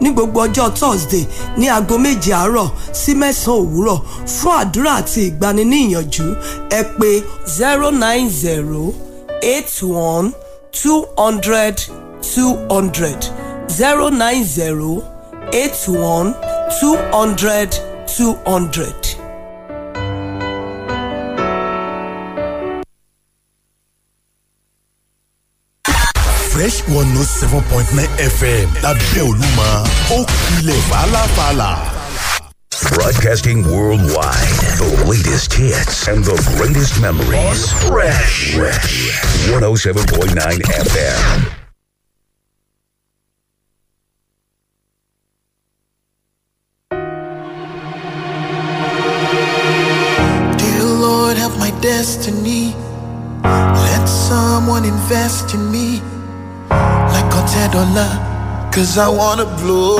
ní gbogbo ọjọ́ thursday ní aago méje àárọ̀ sí mẹ́sàn-án òwúrọ̀ fún àdúrà àti ìgbani ní ìyànjú ẹ pé zero nine zero eight one two hundred two hundred zero nine zero eight one two hundred two hundred. Fresh one note seven point nine fm lábẹ́ olúmọ ó kilẹ̀ fàlàfàlà. Broadcasting worldwide, the latest hits and the greatest memories. Fresh, Fresh. 107.9 FM. Dear Lord, help my destiny. Let someone invest in me. Like Otedola, cause I wanna blow.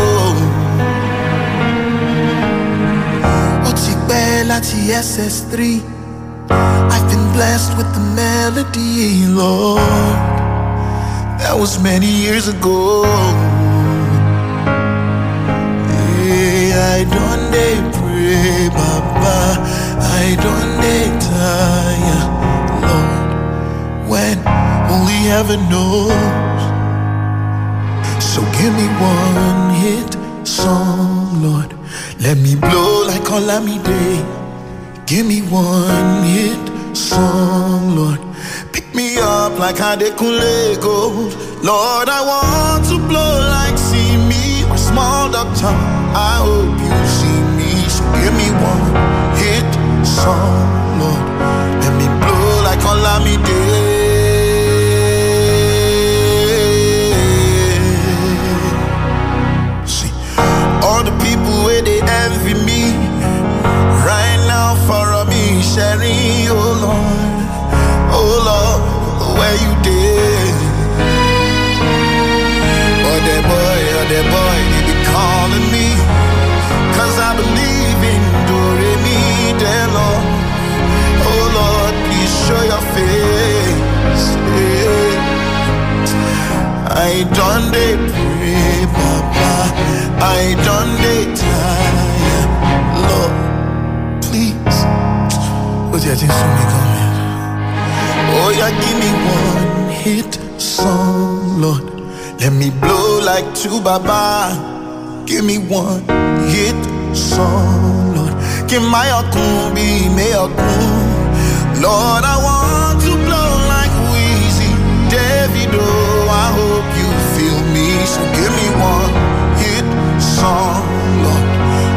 Ó ti pẹ́ láti SS3. I've been blessed with the melody, Lord. That was many years ago. Yeah, I don't dey pray, Baba. I don't dey tire, Lord. When only heaven knows. So give me one hit song, Lord. Let me blow like Olamide. Give me one hit song, Lord. Pick me up like Adekunle Gold. Lord, I want to blow like see me or small doctor. I hope you see me. So give me one hit song, i done they pray papa i done they tire lord please ti ẹ̀ ti ń sún mi. Oh yeah, give me one hit song, Lord. Let me blow like two baba. Give me one hit song, Lord. Give my okun be me okun. Lord, I want So give me one hit song, Lord.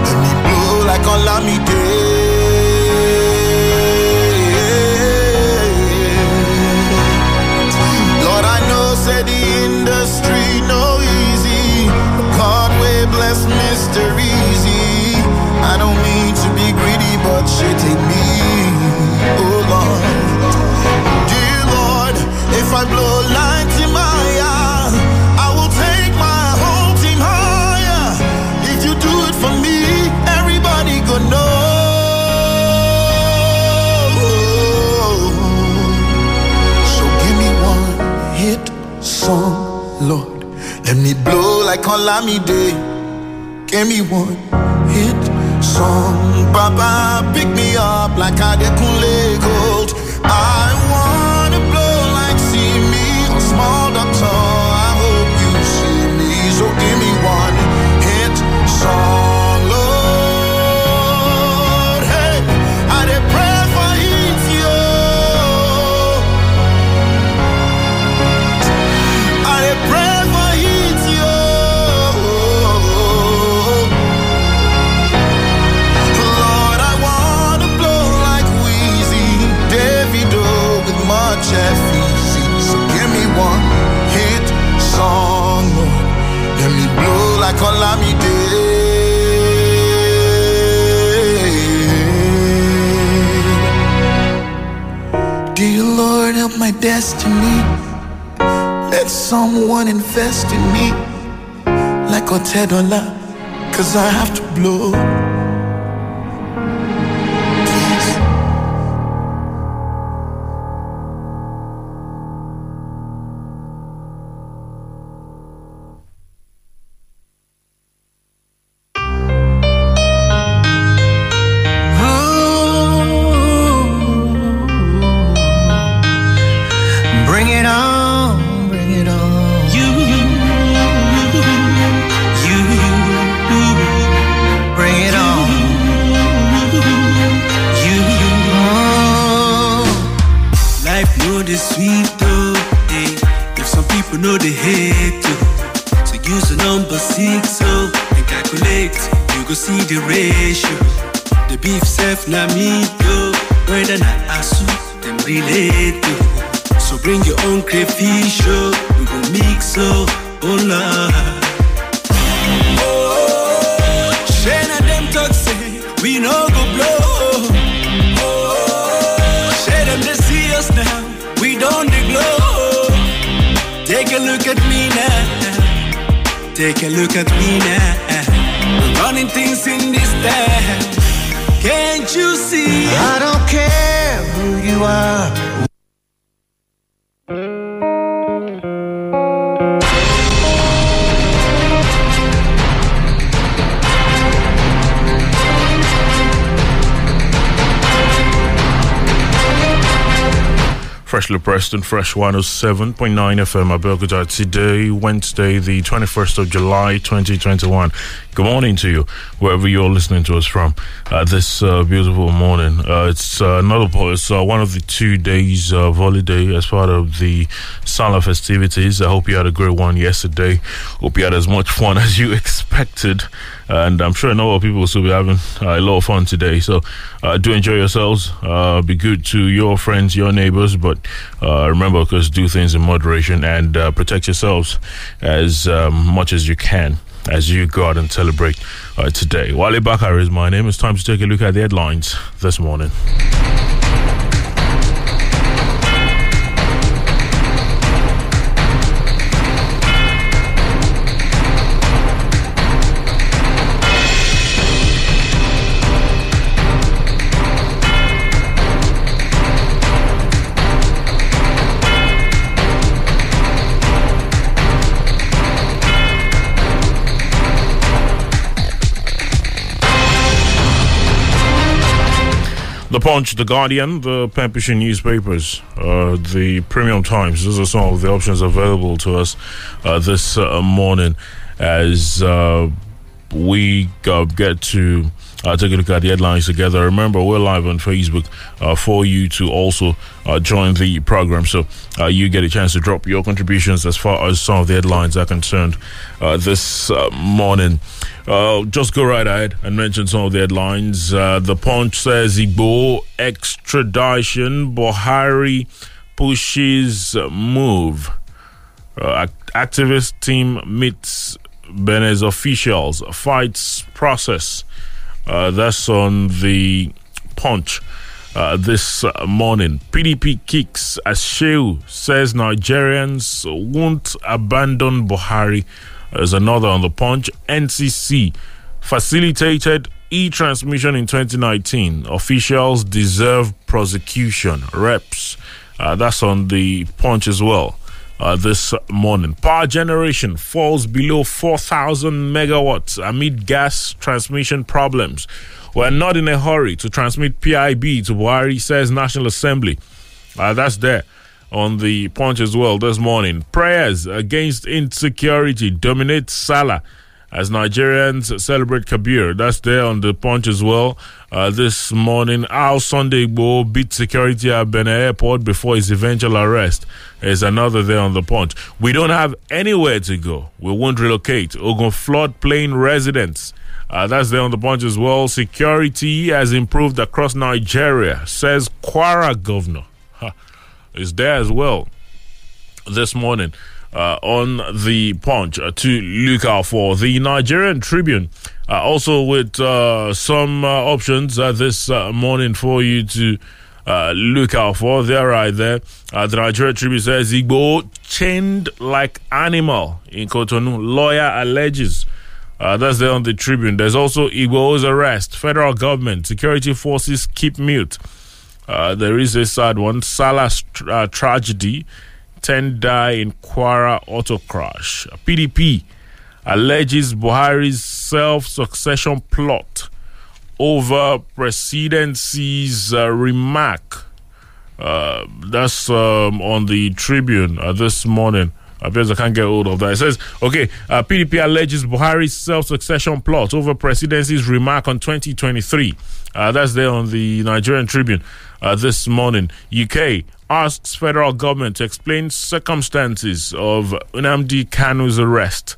Let me blow like Olamide. Lord, I know, say the industry no easy. God will bless Mr. Easy. I don't mean to be greedy, but shit take me. Oh Lord, dear Lord, if I blow like song, Lord. Let me blow like Olamide. Give me one hit song, Baba. Pick me up like Adekunle Gold. I wanna destiny. Let someone invest in me like Otedola, cause I have to blow. Calculate. You go see the ratio. The beef self na me yo. Whether na asu them relate to. So bring your own crayfish oh. We go mix oh, oh Lord. Oh, share na them talk say we no go blow. Oh, share them they see us now. We don't glow. Take a look at me now. Take a look at me now. Running things in this town. Can't you see? I don't care who you are. Freshly pressed and fresh 107.9 FM Abeokuta today, Wednesday, the 21st of July, 2021. Good morning to you, wherever you're listening to us from uh, this uh, beautiful morning. Uh, it's uh, another it's uh, one of the two days of holiday as part of the Salah festivities. I hope you had a great one yesterday. Hope you had as much fun as you expected. And I'm sure a number of people will still be having uh, a lot of fun today. So uh, do enjoy yourselves. Uh, be good to your friends, your neighbors, but remember, because do things in moderation and protect yourselves as um, much as you can as you go out and celebrate uh, today. Wale Bakar is my name. It's time to take a look at the headlines this morning. Punch, The Guardian, the Pembrokeshire newspapers, uh, the Premium Times. Those are some of the options available to us uh, this uh, morning as uh, we uh, get to uh, take a look at the headlines together. Remember, we're live on Facebook uh, for you to also uh, join the program. So uh, you get a chance to drop your contributions as far as some of the headlines are concerned uh, this uh, morning. Just go right ahead and mention some of the headlines. The Punch says Igboho extradition, Buhari pushes move. Activist team meets Benes officials, fights process. Uh, that's on the Punch uh, this uh, morning. PDP kicks as Shehu says Nigerians won't abandon Buhari. There's another on the Punch. NCC facilitated e-transmission in 2019. Officials deserve prosecution. Reps. Uh, that's on the Punch as well. Uh, this morning. Power generation falls below 4,000 megawatts amid gas transmission problems. We're not in a hurry to transmit PIB to Buhari, says National Assembly. Uh, that's there on the punch as well this morning. Prayers against insecurity dominate Salah as Nigerians celebrate Kabir. That's there on the punch as well. Uh, this morning, Al Sunday Igboho beat security at Benin Airport before his eventual arrest. Is another there on the punch. We don't have anywhere to go. We won't relocate. Ogun floodplain residents. Uh, that's there on the punch as well. Security has improved across Nigeria, says Kwara governor. Is there as well this morning uh, on the punch uh, to look out for. The Nigerian Tribune uh, also with uh, some options this morning for you to uh, look out for. They're right there. Uh, the Nigerian Tribune says Igboho chained like animal in Cotonou. Lawyer alleges. Uh, that's there on the Tribune. There's also Igboho's arrest. Federal government, security forces keep mute. There is a sad one. Salah's tr- uh, tragedy. 10 die in Kwara auto crash. PDP alleges Buhari's self succession plot over presidency's uh, remark. Uh, that's um, on the Tribune uh, this morning. I guess I can't get hold of that. It says, okay, uh, PDP alleges Buhari's self succession plot over presidency's remark on 2023. Uh, that's there on the Nigerian Tribune uh, this morning. UK asks federal government to explain circumstances of Nnamdi Kanu's arrest.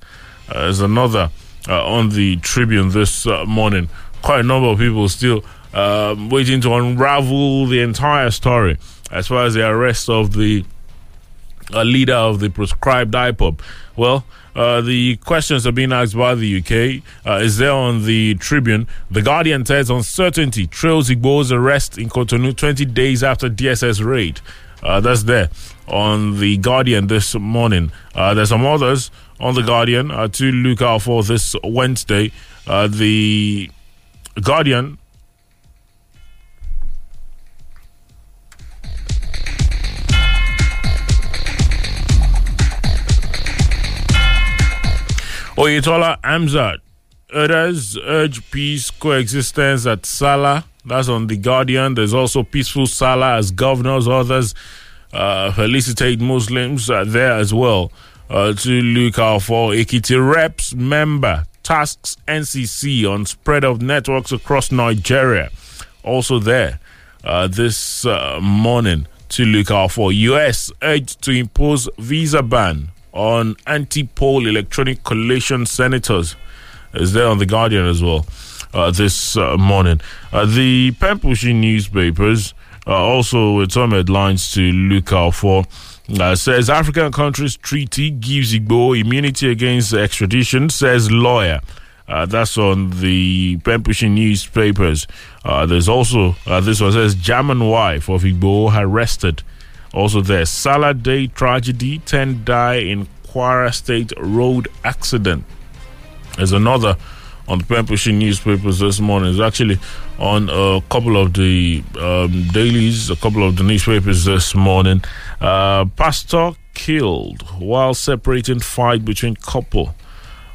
Uh, another uh, on the Tribune this uh, morning. Quite a number of people still um, waiting to unravel the entire story as far as the arrest of the uh, leader of the proscribed IPOB. Well, uh, the questions are being asked by the UK. Uh, is there on the Tribune? The Guardian says uncertainty trails Igboho's arrest in Cotonou 20 days after DSS raid. Uh, that's there on the Guardian this morning. Uh, there's some others on the Guardian uh, to look out for this Wednesday. The Guardian Oyetola Amzat. Others urge peace coexistence at Salah. That's on The Guardian. There's also peaceful Salah as governors. Others uh, felicitate Muslims uh, there as well. Uh, to look out for Ekiti Reps member tasks NCC on spread of networks across Nigeria. Also there uh, this uh, morning to look out for US urged to impose visa ban on anti-poll electronic collation senators is there on the Guardian as well uh, this uh, morning. Uh, the pen pushing newspapers uh, also with some headlines to look out for. Uh, says African countries treaty gives Igboho immunity against extradition, says lawyer. Uh, that's on the pen pushing newspapers. there's also this one says German wife of Igboho arrested. Also, there Salah Day tragedy: ten die in Kwara State road accident. There's another on the pushing newspapers this morning. It's actually on a couple of the um, dailies, a couple of the newspapers this morning. Uh, pastor killed while separating fight between couple.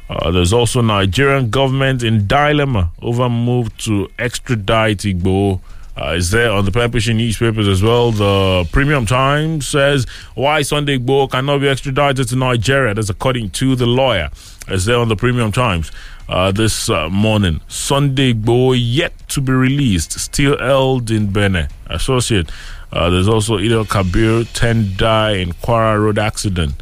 Uh, there's also Nigerian government in dilemma over move to extradite Igboho. Uh, is there on the pen newspapers as well. The Premium Times says why Sunday Igboho cannot be extradited to Nigeria. That's according to the lawyer. Is there on the Premium Times uh, this uh, morning. Sunday Igboho yet to be released, still held in Benin. Associate. Uh, there's also Eid-el-Kabir, 10 die in Kwara Road accident.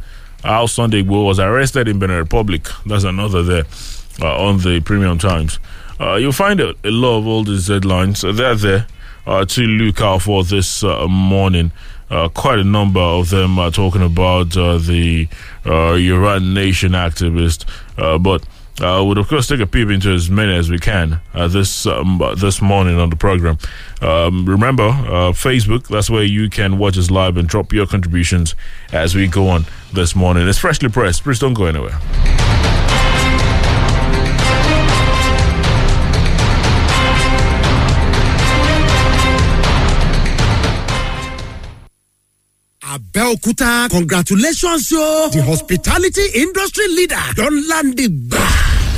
How Sunday Igboho was arrested in Benin Republic. That's another there uh, on the Premium Times. Uh, you'll find a, a lot of all these headlines. they're there to look out for this uh, morning. Uh, quite a number of them are talking about uh, the uh, Iran Nation activist, uh, but uh, we'll of course take a peep into as many as we can uh, this um, this morning on the program. Um, remember, uh, Facebook, that's where you can watch us live and drop your contributions as we go on this morning. It's freshly pressed. Please don't go anywhere. Abeokuta, congratulations, yo! The hospitality industry leader don land the bar.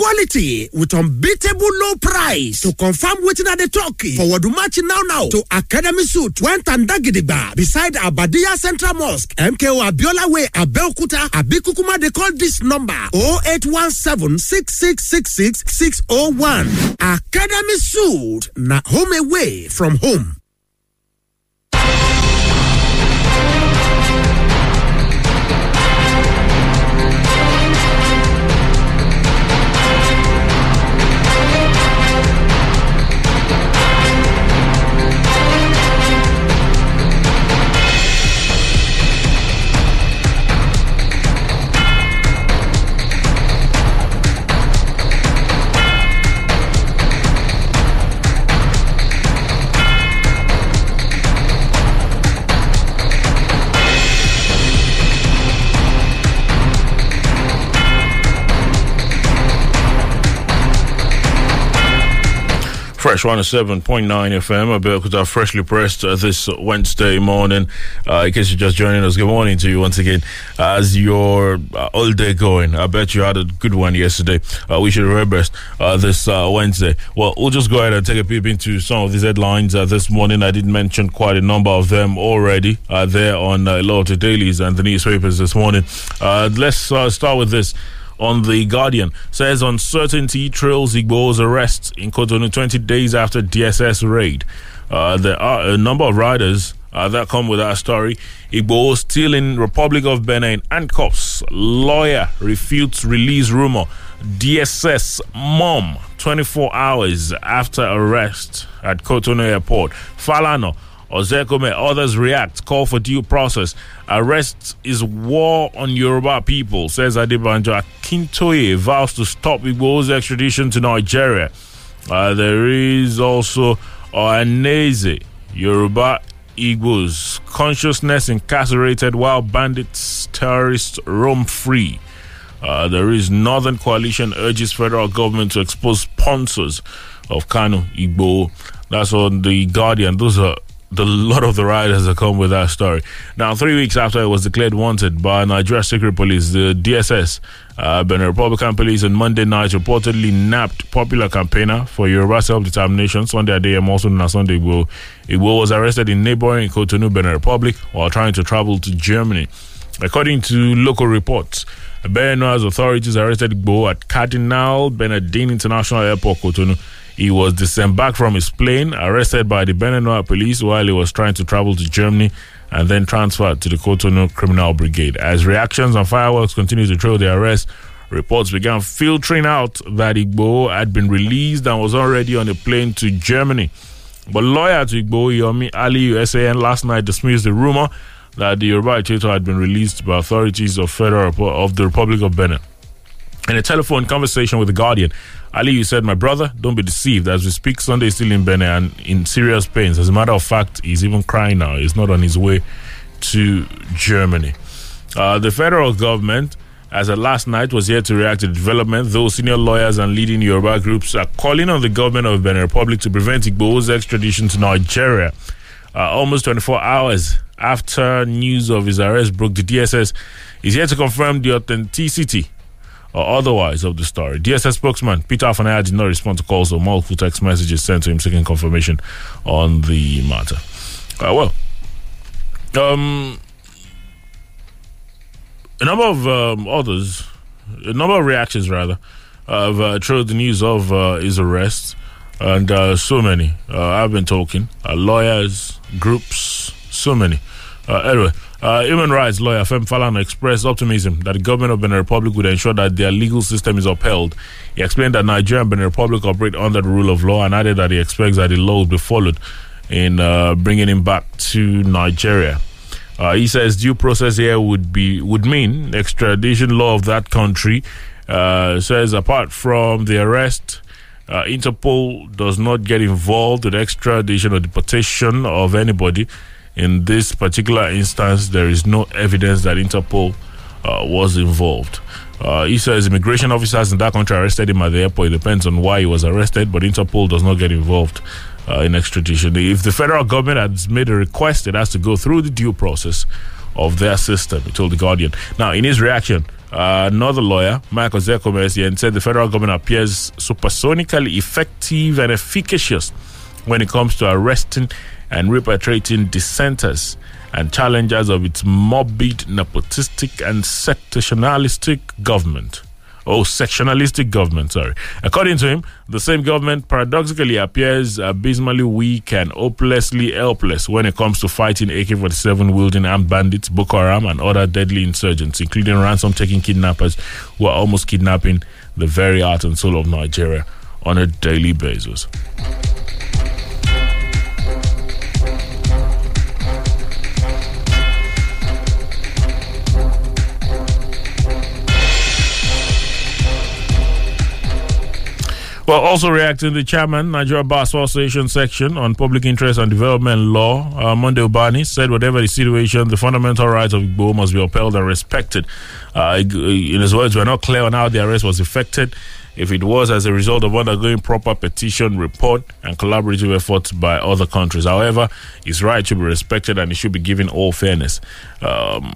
quality with unbeatable low price. To confirm wetin I dey talk, forward match now now to Academy Suit went and Dagidigba beside Abadia Central Mosque, MKO Abiola Way, Abeokuta, Abikukuma they call this number 0817 6666 601. Academy Suit na home away from home. Fresh 107.9 FM, Abeokuta, freshly pressed uh, this Wednesday morning. Uh, in case you're just joining us, good morning to you once again. As your uh, all day going, I bet you had a good one yesterday. Uh, we should remember this uh, Wednesday. Well, we'll just go ahead and take a peep into some of these headlines uh, this morning. I did mention quite a number of them already uh, there on a lot of the dailies and the newspapers this morning. Uh, let's start with this on the Guardian says uncertainty trails Igboho's arrest in Cotonou 20 days after DSS raid. Uh, there are a number of riders uh, that come with that story. Igboho still in Republic of Benin handcuffs. Lawyer refutes release rumor. DSS mom 24 hours after arrest at Cotonou Airport. Falana Ozekome, others react, call for due process. Arrest is war on Yoruba people, says Adebanjo. Akintoye vows to stop Igboho's extradition to Nigeria. Uh, there is also Ohanaeze, Yoruba Igbos, consciousness incarcerated while bandits, terrorists roam free. Uh, there is Northern Coalition urges federal government to expose sponsors of Kanu Igboho. That's on the Guardian. Those are the lot of the riders that come with that story. Now, three weeks after it was declared wanted by Nigeria Secret Police, the DSS, uh, Benin Republican Police, on Monday night reportedly nabbed popular campaigner for Yoruba self-determination, Sunday Adeyemo, also known as Sunday Igboho. Igboho was arrested in neighboring Cotonou, Benin Republic, while trying to travel to Germany. According to local reports, Benin's authorities arrested Igboho at Cardinal Benedine International Airport, Cotonou. He was disembarked from his plane, arrested by the Beninois police while he was trying to travel to Germany, and then transferred to the Cotonou Criminal Brigade. As reactions and fireworks continued to trail the arrest, reports began filtering out that Igboho had been released and was already on a plane to Germany. But lawyer to Igboho, Yomi Aliyu SAN, last night dismissed the rumor that the Yoruba agitator had been released by authorities of federal of the Republic of Benin. In a telephone conversation with the Guardian, Aliyu said, My brother, don't be deceived. As we speak, Sunday is still in Benin and in serious pains. As a matter of fact, he's even crying now. He's not on his way to Germany. Uh, the federal government, as of last night, was here to react to the development, though senior lawyers and leading Yoruba groups are calling on the government of Benin Republic to prevent Igboho's extradition to Nigeria. Uh, almost 24 hours after news of his arrest broke, the DSS is here to confirm the authenticity or otherwise of the story. DSS spokesman Peter Afunanya did not respond to calls or multiple text messages sent to him seeking confirmation on the matter. Uh, well, um, a number of um, others, a number of reactions rather, have uh, trailed the news of uh, his arrest, and uh, so many. Uh, I've been talking, uh, lawyers, groups, so many. Uh, anyway, uh, human rights lawyer Femi Falana expressed optimism that the government of Benin Republic would ensure that their legal system is upheld. He explained that Nigeria and Benin Republic operate under the rule of law and added that he expects that the law will be followed in uh, bringing him back to Nigeria. Uh, he says due process here would be would mean extradition law of that country. Uh, says apart from the arrest, uh, Interpol does not get involved with extradition or deportation of anybody. In this particular instance, there is no evidence that Interpol uh, was involved. Uh, he says immigration officers in that country arrested him at the airport. It depends on why he was arrested, but Interpol does not get involved uh, in extradition. If the federal government has made a request, it has to go through the due process of their system, he told The Guardian. Now, in his reaction, uh, another lawyer, Michael Zekomesian, said the federal government appears supersonically effective and efficacious when it comes to arresting and repatriating dissenters and challengers of its morbid, nepotistic, and sectionalistic government. Oh, sectionalistic government, sorry. According to him, the same government paradoxically appears abysmally weak and hopelessly helpless when it comes to fighting AK 47 wielding armed bandits, Boko Haram, and other deadly insurgents, including ransom taking kidnappers who are almost kidnapping the very heart and soul of Nigeria on a daily basis. Well, also reacting, the chairman, Nigeria Bar Association section on public interest and development law, uh, Monday Ubani, said whatever the situation, the fundamental rights of Igboho must be upheld and respected. Uh, in his words, we're not clear on how the arrest was effected. If it was as a result of undergoing proper petition report and collaborative efforts by other countries. However, his right should be respected and he should be given all fairness. Um,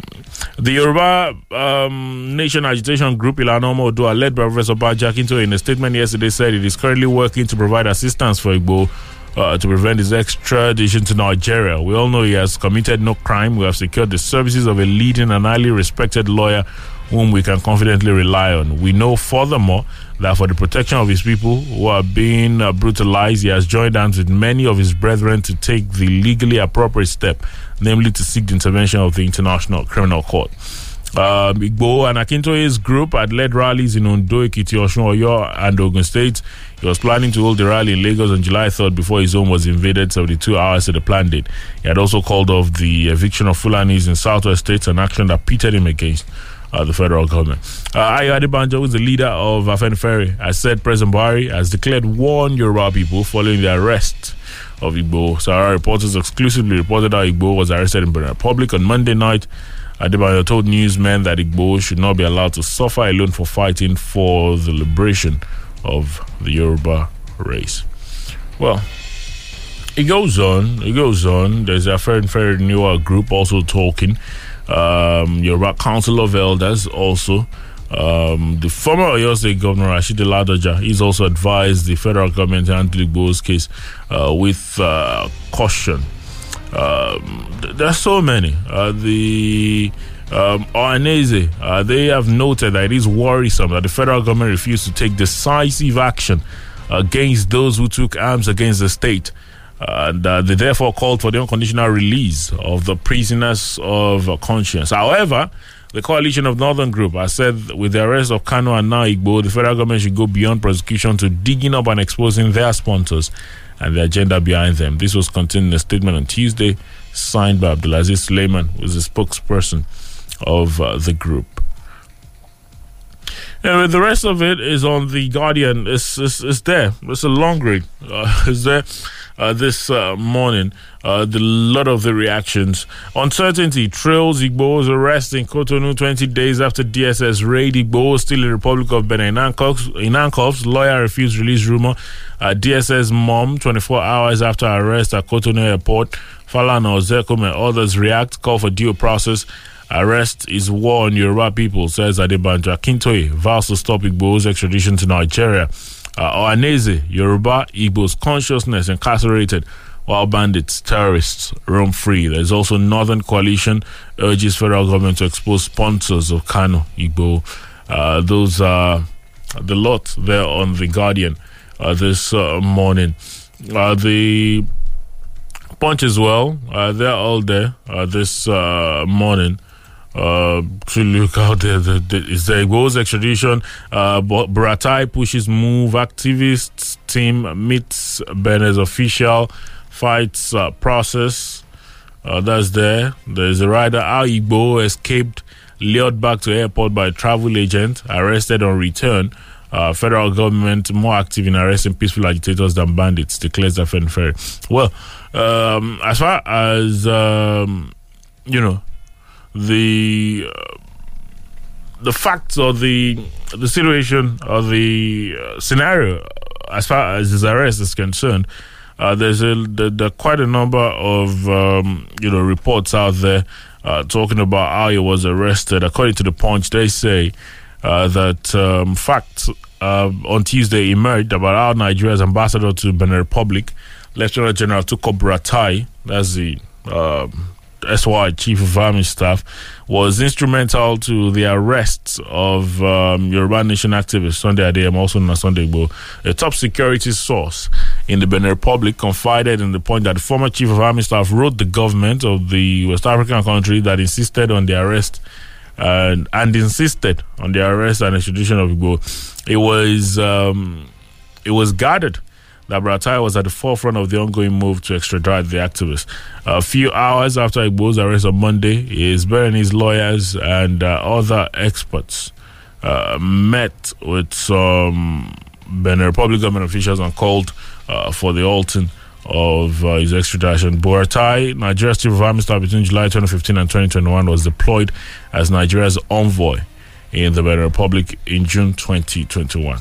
the Yoruba um, Nation Agitation Group, Ilanomo Odua, led by Professor Banji Akintoye, in a statement yesterday said it is currently working to provide assistance for Igboho uh, to prevent his extradition to Nigeria. We all know he has committed no crime. We have secured the services of a leading and highly respected lawyer whom we can confidently rely on. We know, furthermore, that for the protection of his people who are being uh, brutalized, he has joined hands with many of his brethren to take the legally appropriate step, namely to seek the intervention of the International Criminal Court. Um, Igboho and Akintoye's group had led rallies in Ondo, Ekiti, Oyo, and Ogun State. He was planning to hold the rally in Lagos on July 3rd before his home was invaded 72 hours to the planned date. He had also called off the eviction of Fulanis in southwest states, an action that pitted him against the federal government. Uh, Ayo Adebanjo, who is the leader of Afenifere, has said President Buhari has declared war on Yoruba people following the arrest of Igboho. Sahara reporters exclusively reported how Igboho was arrested in Benin Republic on Monday night. Adebayo told newsmen that Igboho should not be allowed to suffer alone for fighting for the liberation of the Yoruba race. Well, it goes on. It goes on. There's a fair and fair group also talking. Um, Yoruba Council of Elders also. Um, the former Oyo State Governor Rashid Ladoja, he's also advised the federal government to handle Igboho's case uh, with uh, caution. Um, th- there's so many. Uh, the um, Ohanaeze, uh, they have noted that it is worrisome that the federal government refused to take decisive action against those who took arms against the state. And uh, they therefore called for the unconditional release of the prisoners of conscience. However, the coalition of Northern Group has said with the arrest of Kanu and now Igboho, the federal government should go beyond prosecution to digging up and exposing their sponsors and the agenda behind them. This was contained in a statement on Tuesday, signed by Abdulaziz Suleiman, who is the spokesperson of uh, the group. Anyway, the rest of it is on the Guardian. It's it's, it's there. It's a long read. Uh, it's there uh, this uh, morning. Uh, the lot of the reactions. Uncertainty trails Igboho's arrest in Cotonou 20 days after DSS raid. Igboho still in Republic of Benin. In handcuffs, lawyer refused release rumor. Uh, DSS mom 24 hours after arrest at Cotonou airport. Falana Ozekome and others react. Call for due process. Arrest is war on Yoruba people, says Adebanjo Akintoye. Vows to stop Igboho's extradition to Nigeria. Uh, Ohanaeze, Yoruba, Igbo's consciousness incarcerated while bandits, terrorists roam free. There's also Northern Coalition urges federal government to expose sponsors of Kanu, Igboho. Uh, those are the lot there on The Guardian uh, this uh, morning. Uh, the Punch as well, uh, they're all there uh, this morning uh, to look out there. The, the, is there Igboho's extradition? Uh, Buratai pushes move. Activists team meets Benin's official fights uh, process. Uh, that's there. There's a rider. How Igboho escaped, lured back to airport by a travel agent, arrested on return. Uh, federal government more active in arresting peaceful agitators than bandits, declares the Ferry. Well, um, as far as um, you know, the uh, the facts or the the situation or the uh, scenario as far as his arrest is concerned, uh, there's a there, there quite a number of um, you know reports out there uh, talking about how he was arrested. According to the Punch, they say uh, that um, facts uh, on Tuesday emerged about how Nigeria's ambassador to Benin Republic, Lieutenant General Tukur Buratai, that's the um, SY Chief of Army Staff, was instrumental to the arrests of um, Yoruba Nation activist Sunday Adeyemo, also known as Sunday Igboho. A top security source in the Benin Republic confided in the point that the former Chief of Army Staff wrote the government of the West African country that insisted on the arrest and, and insisted on the arrest and extradition of Igboho. It was um, it was guarded that Buratai was at the forefront of the ongoing move to extradite the activist. A few hours after Igboho's arrest on Monday, his Beninese lawyers and uh, other experts uh, met with some Benin Republic government officials and called uh, for the halting of uh, his extradition. Buratai, Nigeria's chief of army staff between July 2015 and 2021, was deployed as Nigeria's envoy in the Benin Republic in June 2021.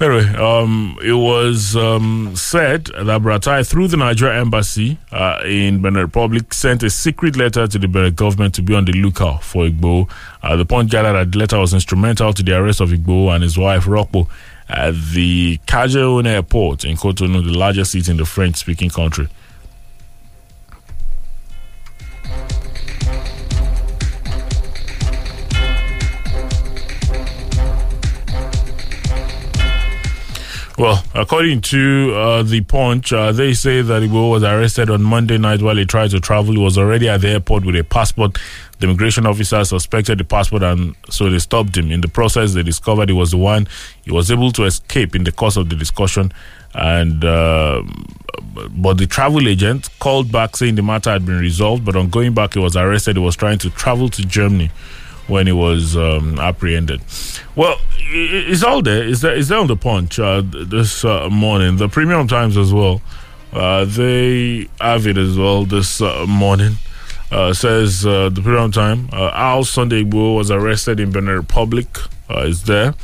Anyway, um, it was um, said that Buratai, through the Nigeria embassy uh, in Benin Republic, sent a secret letter to the Benin government to be on the lookout for Igboho. Uh, the point gathered that the letter was instrumental to the arrest of Igboho and his wife Ropo at the Cadjehoun airport in Cotonou, the largest city in the French-speaking country. Well, according to uh, the Punch, uh, they say that Igboho was arrested on Monday night while he tried to travel. He was already at the airport with a passport. The immigration officer suspected the passport, and so they stopped him. In the process, they discovered he was the one. He was able to escape in the course of the discussion, and uh, but the travel agent called back saying the matter had been resolved. But on going back, he was arrested. He was trying to travel to Germany when he was um, apprehended. Well, it's all there. It's there, it's there on the punch uh, this uh, morning. The Premium Times as well. Uh, they have it as well this uh, morning. Uh, says uh, the Premium Time. Al Sunday was arrested in Benin Republic. Is there.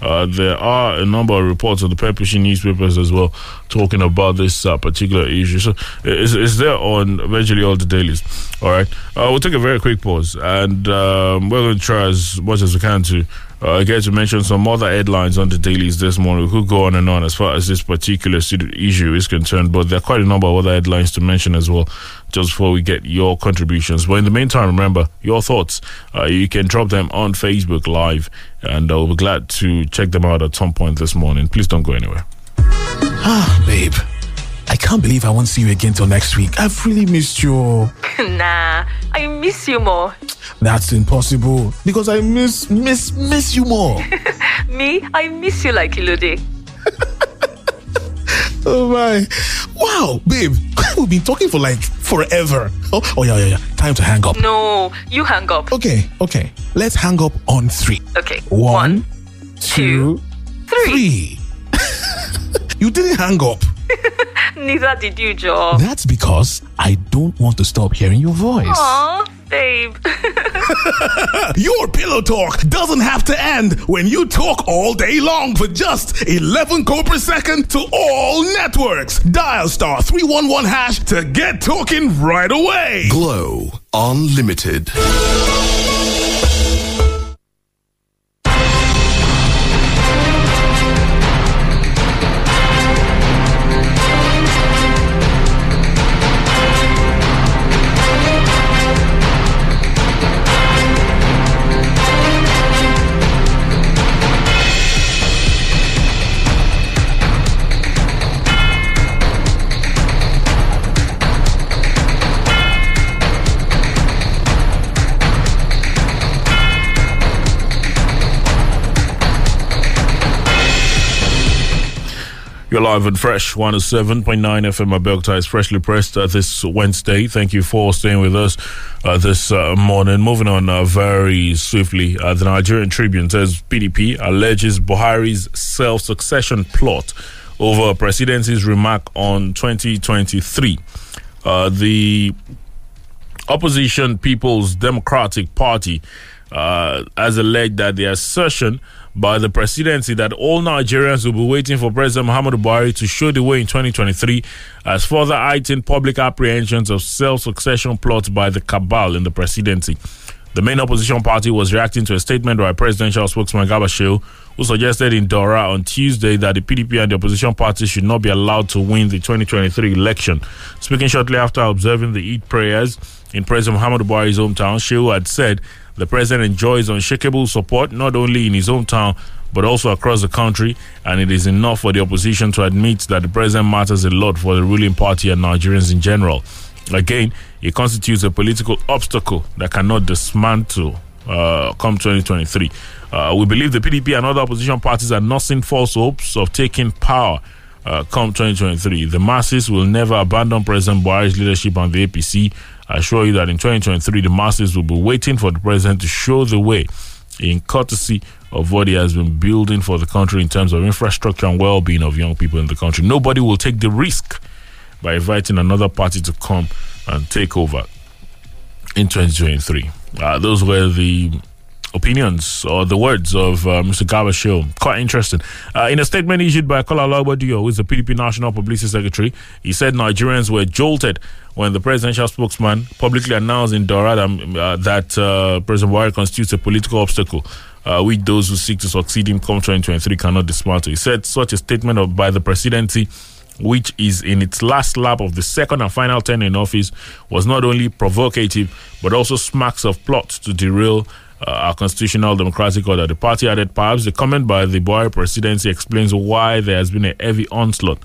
There are a number of reports on the publishing newspapers as well talking about this particular issue. So it's, it's there on virtually all the dailies. All right. We'll take a very quick pause and um, we're going to try as much as we can to uh, get to mention some other headlines on the dailies this morning. We could go on and on as far as this particular issue is concerned, but there are quite a number of other headlines to mention as well just before we get your contributions. But in the meantime, remember your thoughts. Uh, you can drop them on Facebook Live, and I'll be glad to check them out at some point this morning. Please don't go anywhere. Ah, babe. I can't believe I won't see you again till next week. I've really missed you. nah, I miss you more. That's impossible because I miss, miss, miss you more. Me, I miss you like Ilode. oh my. Wow, babe. We've been talking for like forever. Oh, oh yeah, yeah, yeah. Time to hang up. No, you hang up. Okay, okay. Let's hang up on three. Okay. One, two, three. three. you didn't hang up. Neither did you, Joe. That's because I don't want to stop hearing your voice. Aw, babe. Your pillow talk doesn't have to end when you talk all day long for just 11 co per second to all networks. Dial star 311 hash to get talking right away. Glo Unlimited. Live and fresh, 107.9 FM Abeokuta is freshly pressed uh, this Wednesday. Thank you for staying with us uh, this uh, morning. Moving on uh, very swiftly, uh, the Nigerian Tribune says PDP alleges Buhari's self succession plot over presidency's remark on 2023. Uh, the opposition People's Democratic Party uh, has alleged that the assertion by the presidency that all Nigerians will be waiting for President Muhammadu Buhari to show the way in 2023 has further heightened public apprehensions of self-succession plots by the cabal in the presidency. The main opposition party was reacting to a statement by presidential spokesman Garba Shehu, who suggested in Daura on Tuesday that the PDP and the opposition parties should not be allowed to win the 2023 election. Speaking shortly after observing the Eid prayers in President Muhammadu Buhari's hometown, Shehu had said the president enjoys unshakable support not only in his hometown but also across the country, and it is enough for the opposition to admit that the president matters a lot for the ruling party and Nigerians in general. Again, it constitutes a political obstacle that cannot dismantle uh, come 2023. Uh, we believe the PDP and other opposition parties are nursing false hopes of taking power uh, come 2023. The masses will never abandon President Buhari's leadership and the APC. I assure you that in 2023, the masses will be waiting for the president to show the way in courtesy of what he has been building for the country in terms of infrastructure and well being of young people in the country. Nobody will take the risk by inviting another party to come and take over in 2023. Uh, those were the opinions or the words of uh, Mr. Garba Shehu. Quite interesting. Uh, in a statement issued by Kola Ologbondiyan, who is the PDP National Publicity Secretary, he said Nigerians were jolted when the presidential spokesman publicly announced in Daura uh, that uh, President Buhari constitutes a political obstacle. Uh, which those who seek to succeed him come 2023 cannot dismantle. He said such a statement of, by the presidency which is in its last lap of the second and final term in office, was not only provocative but also smacks of plot to derail uh, our constitutional democratic order. The party added, perhaps the comment by the Buhari presidency explains why there has been a heavy onslaught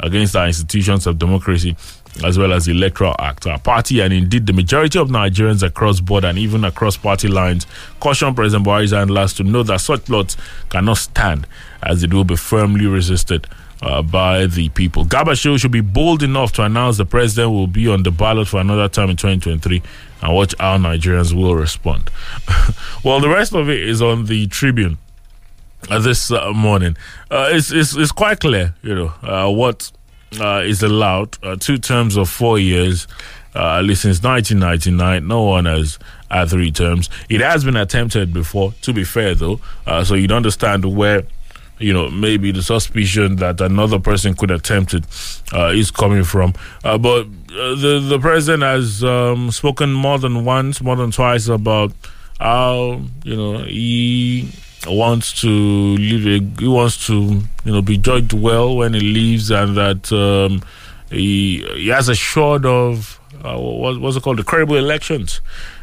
against our institutions of democracy as well as the Electoral Act. Our party and indeed the majority of Nigerians across board and even across party lines caution President Buhari's handlers to know that such plots cannot stand as it will be firmly resisted uh, by the people. Garba Shehu should be bold enough to announce the president will be on the ballot for another time in 2023 and watch how Nigerians will respond. well, the rest of it is on the Tribune uh, this uh, morning. Uh, it's, it's, it's quite clear, you know, uh, what uh, is allowed. two terms of four years. at least since 1999, no one has had three terms. It has been attempted before, to be fair, though, so you'd understand where you know, maybe the suspicion that another person could attempt it uh, is coming from. Uh, but uh, the the president has um, spoken more than once, more than twice about how you know he wants to. A, he wants to you know be judged well when he leaves, and that um, he he has assured of uh, what, what's it called the credible elections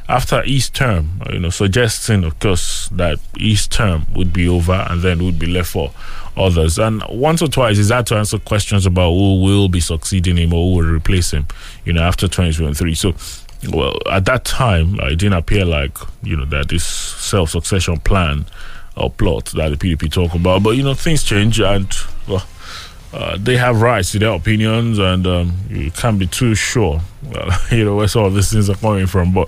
after each term, you know, suggesting, of course, that each term would be over and then would be left for others. And once or twice, he's had to answer questions about who will be succeeding him or who will replace him, you know, after 2023. So, well, at that time, it didn't appear like, you know, that this self succession plan or plot that the PDP talk about. But, you know, things change and, well, uh, they have rights to their opinions, and um, you can't be too sure, well, you know, where of these things are coming from. But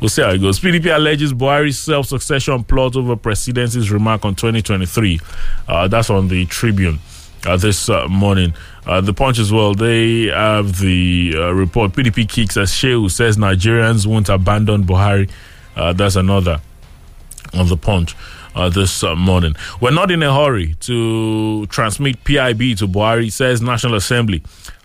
we'll see how it goes. PDP alleges Buhari's self succession plot over presidency's remark on 2023. Uh, that's on the Tribune. Uh, this uh, morning. Uh, the Punch as well, they have the uh, report. PDP kicks as Shehu says Nigerians won't abandon Buhari. Uh, that's another on the Punch. Uh, this uh, morning. We're not in a hurry to transmit PIB to Buhari, says National Assembly.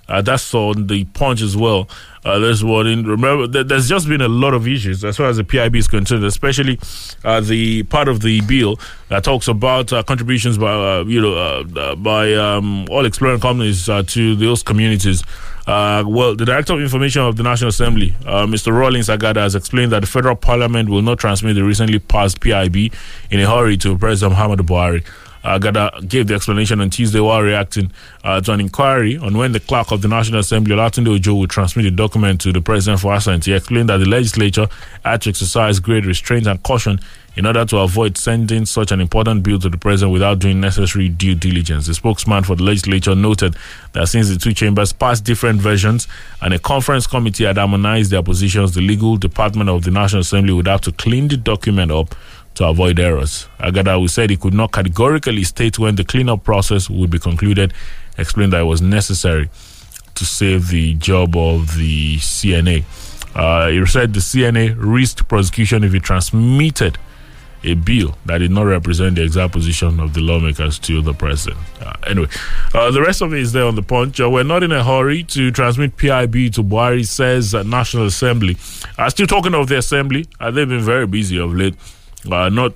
Uh, that's on the punch as well. Uh, this morning, remember, th- there's just been a lot of issues as far as the PIB is concerned, especially uh, the part of the bill that talks about uh, contributions by uh, you know uh, by um, all exploring companies to those communities. well, the Director of Information of the National Assembly, Mr. Rawlings Agada, has explained that the Federal Parliament will not transmit the recently passed PIB in a hurry to President Muhammadu Buhari. Uh, Gada gave the explanation on Tuesday while reacting uh, to an inquiry on when the clerk of the National Assembly, Olatunde Ojo, would transmit the document to the president for assent. He explained that the legislature had to exercise great restraint and caution in order to avoid sending such an important bill to the president without doing necessary due diligence. The spokesman for the legislature noted that since the two chambers passed different versions and a conference committee had harmonized their positions, the legal department of the National Assembly would have to clean the document up to avoid errors. Agada who said he could not categorically state when the cleanup process would be concluded, explained that it was necessary to save the job of the CNA. Uh, he said the CNA risked prosecution if he transmitted a bill that did not represent the exact position of the lawmakers to the president. Uh, anyway, uh, the rest of it is there on the punch. Uh, we're not in a hurry to transmit PIB to Buhari, says National Assembly. Uh, still talking of the Assembly, uh, they've been very busy of late. Uh, not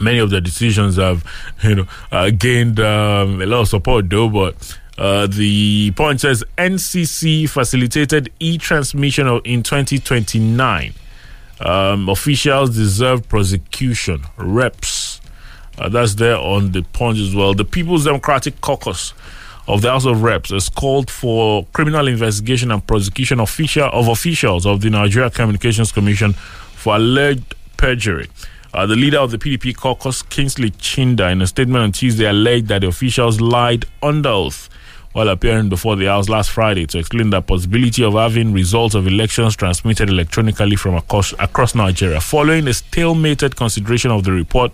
many of the decisions have, you know, uh, gained um, a lot of support though. But uh, the punch says NCC facilitated e-transmission of, in 2029. Um, officials deserve prosecution. Reps. Uh, that's there on the punch as well. The People's Democratic Caucus of the House of Reps has called for criminal investigation and prosecution official of officials of the Nigeria Communications Commission for alleged perjury. Uh, the leader of the PDP caucus, Kingsley Chinda, in a statement on Tuesday, alleged that the officials lied under oath while appearing before the House last Friday to explain the possibility of having results of elections transmitted electronically from across, across Nigeria. Following a stalemated consideration of the report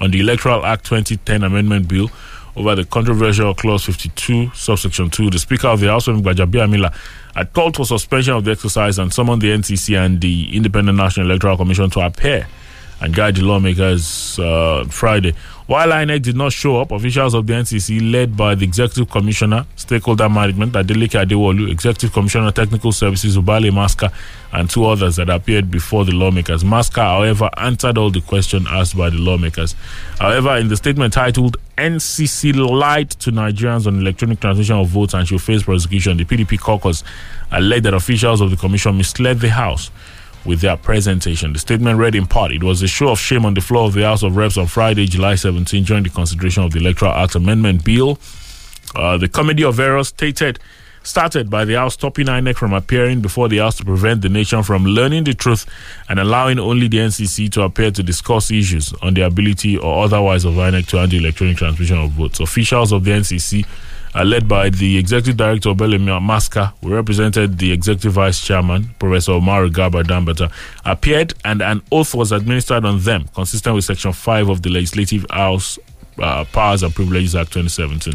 on the Electoral Act 2010 Amendment Bill over the controversial Clause 52, subsection 2, the Speaker of the House, Gbajabiamila, had called for suspension of the exercise and summoned the NCC and the Independent National Electoral Commission to appear and guide the lawmakers uh, Friday. While INEC did not show up, officials of the NCC, led by the Executive Commissioner, Stakeholder Management, Adeleke Adewolu, Executive Commissioner, Technical Services, Ubale Maska, and two others that appeared before the lawmakers. Maska, however, answered all the questions asked by the lawmakers. However, in the statement titled NCC Lied to Nigerians on Electronic Transmission of Votes and She'll Face Prosecution, the PDP caucus alleged that officials of the Commission misled the House with their presentation. The statement read in part, it was a show of shame on the floor of the House of Reps on Friday, July 17, during the consideration of the Electoral Act Amendment Bill. Uh, the comedy of errors stated started by the House stopping INEC from appearing before the House to prevent the nation from learning the truth and allowing only the NCC to appear to discuss issues on the ability or otherwise of INEC to handle electronic transmission of votes. Officials of the NCC uh, led by the Executive Director Belemi Maska, who represented the Executive Vice Chairman, Professor Umar Garba Danbatta, appeared and an oath was administered on them, consistent with Section 5 of the Legislative House uh, Powers and Privileges Act 2017.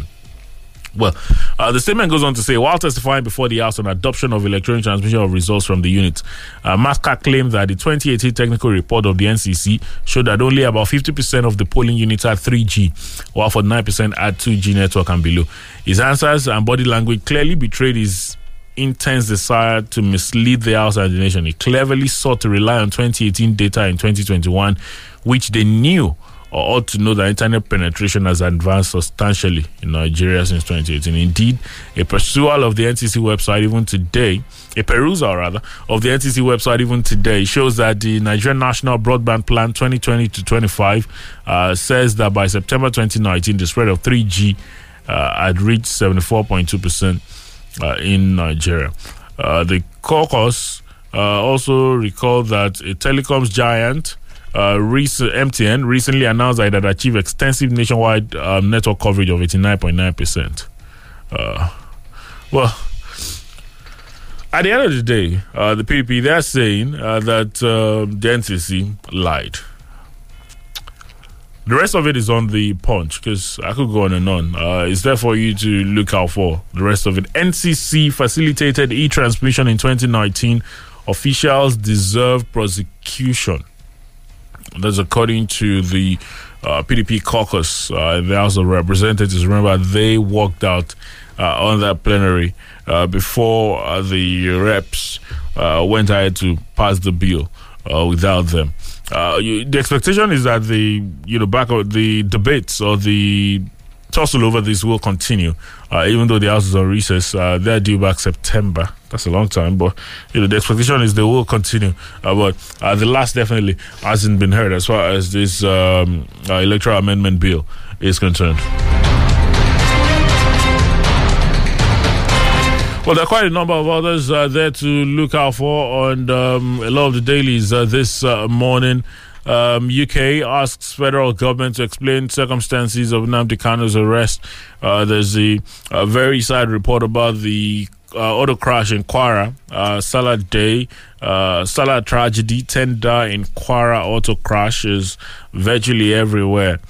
Well, uh, the statement goes on to say, while testifying before the House on adoption of electronic transmission of results from the unit, uh, Maska claimed that the 2018 technical report of the NCC showed that only about 50% of the polling units had 3G, while 49% had 2G network and below. His answers and body language clearly betrayed his intense desire to mislead the House and the nation. He cleverly sought to rely on 2018 data in 2021, which they knew ought to know that internet penetration has advanced substantially in Nigeria since 2018. Indeed, a perusal of the NCC website even today, a perusal rather, of the NCC website even today shows that the Nigerian National Broadband Plan 2020 to 25 uh, says that by September 2019, the spread of 3G uh, had reached 74.2% uh, in Nigeria. Uh, the caucus uh, also recalled that a telecoms giant uh, recent, MTN recently announced that it had achieved extensive nationwide um, network coverage of 89.9%. Uh, well, at the end of the day, uh, the PDP, they're saying uh, that uh, the NCC lied. The rest of it is on the punch because I could go on and on. Uh, it's there for you to look out for. The rest of it. NCC facilitated e transmission in 2019. Officials deserve prosecution. That's according to the uh, PDP caucus uh, the House of Representatives. Remember, they walked out uh, on that plenary uh, before uh, the reps uh, went ahead to pass the bill without them. You, the expectation is that the you know back of the debates or the tussle over this will continue, even though the House is on recess. they're due back September that's a long time, but you know the expectation is they will continue. Uh, but uh, the last definitely hasn't been heard as far as this um, uh, electoral amendment bill is concerned. Well, there are quite a number of others uh, there to look out for on um, a lot of the dailies uh, this uh, morning. Um, UK asks federal government to explain circumstances of Nnamdi Kanu's arrest. there's a, a very sad report about the uh, auto crash in Kwara, uh, Salah Day, uh, Salah tragedy, 10 die in Kwara auto crashes virtually everywhere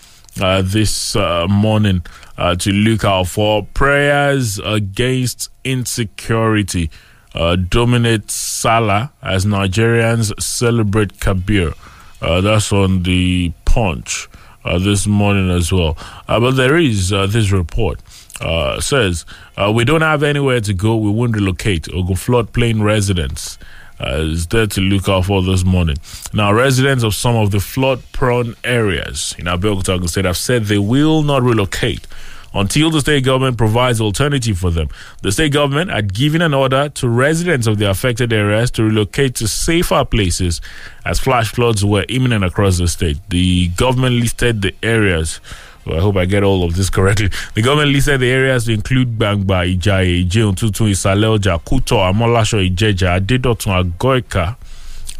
uh, this uh, morning uh, to look out for. Prayers against insecurity uh, dominate Salah as Nigerians celebrate Kabir. That's on the punch this morning as well. but there is this report uh, says, uh, We don't have anywhere to go. We won't relocate. Ogun floodplain residents uh, is there to look out for this morning. Now, residents of some of the flood prone areas in Abeokuta State have said they will not relocate until the state government provides alternative for them. The state government had given an order to residents of the affected areas to relocate to safer places as flash floods were imminent across the state. The government listed the areas well, I hope I get all of this correctly. The government listed the areas to include Bangba, Ijaye, Ijeun, Tutu, Isalelja, Kuto, Amolasho, Ijeja, Adedotun, Agoika,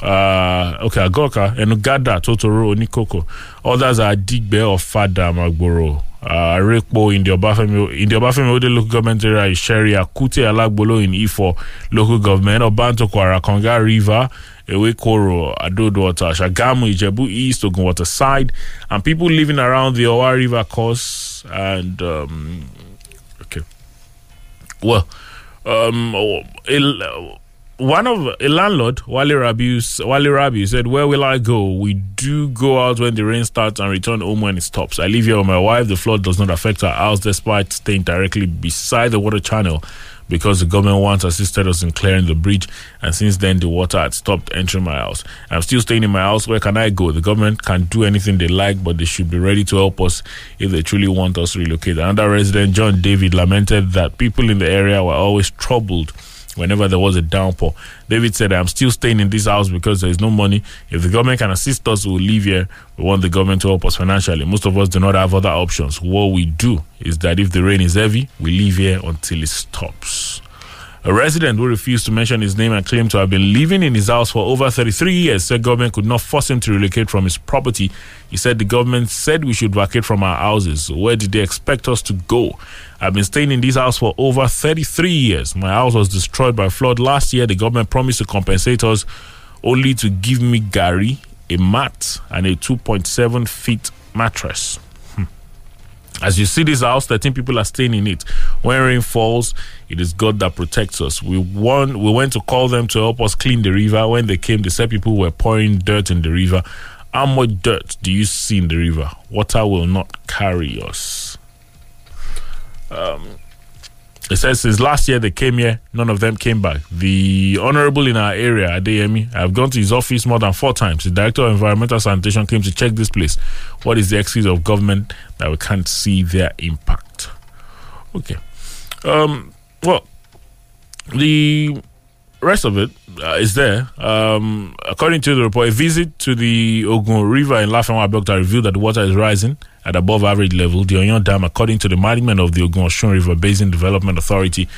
uh, okay, Agoka, and Enugada, Totoro, Onikoko. Others are Digbe or Fada, Magboro, uh, Rekpo in the Obafemi, in the Obafemi Owode local government area is Sherry, Akute, Alagbolo in Ifo local government, Obanto, Kwara, Konga River, Ewekoro, Adodota, Shagamu, Ijebu East, Ogun Waterside, and people living around the Owa River course. And, um, okay. Well, um, one of a landlord, Wale Rabi, Wale Rabi said, "Where will I go? We do go out when the rain starts and return home when it stops. I live here with my wife. The flood does not affect our house, despite staying directly beside the water channel." Because the government once assisted us in clearing the bridge, and since then the water had stopped entering my house. I'm still staying in my house. Where can I go? The government can do anything they like, but they should be ready to help us if they truly want us to relocate. Another resident, John David, lamented that people in the area were always troubled whenever there was a downpour. David said, I'm still staying in this house because there is no money. If the government can assist us, we'll live here. We want the government to help us financially. Most of us do not have other options. What we do is that if the rain is heavy, we live here until it stops. A resident who refused to mention his name and claimed to have been living in his house for over 33 years said government could not force him to relocate from his property. He said the government said we should vacate from our houses. Where did they expect us to go? I've been staying in this house for over 33 years. My house was destroyed by flood last year. The government promised to compensate us only to give me Gary, a mat, and a 2.7 feet mattress. As you see this house, 13 people are staying in it. When rain falls, it is God that protects us. We want, we went to call them to help us clean the river. When they came, they said people were pouring dirt in the river. How much dirt do you see in the river? Water will not carry us. Um, it says since last year they came here, none of them came back. The honorable in our area, Adeyemi, I've gone to his office more than four times. The director of environmental sanitation came to check this place. What is the excuse of government that we can't see their impact? Okay. Um, well, the rest of it uh, is there. Um, according to the report, a visit to the Ogun River in Lafayette Abeokuta revealed that the water is rising at above average level. The Oyan Dam, according to the management of the Ogun Osun River Basin Development Authority,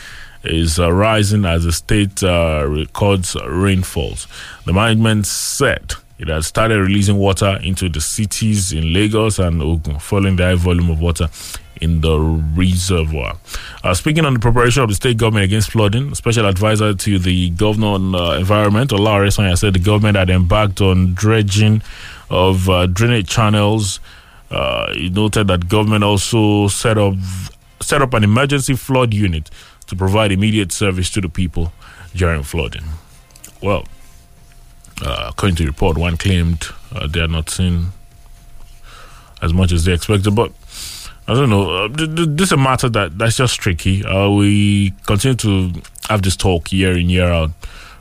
is uh, rising as the state uh, records rainfalls. The management said it has started releasing water into the cities in Lagos and Ogun, following the high volume of water in the reservoir. Uh, speaking on the preparation of the state government against flooding, special advisor to the governor on uh, environment, Ola Oresanya, said the government had embarked on dredging of uh, drainage channels. Uh, he noted that government also set up set up an emergency flood unit to provide immediate service to the people during flooding. Well, uh, according to the report, one claimed uh, they are not seen as much as they expected, but I don't know. Uh, th- th- this is a matter that that's just tricky. Uh, we continue to have this talk year in year out.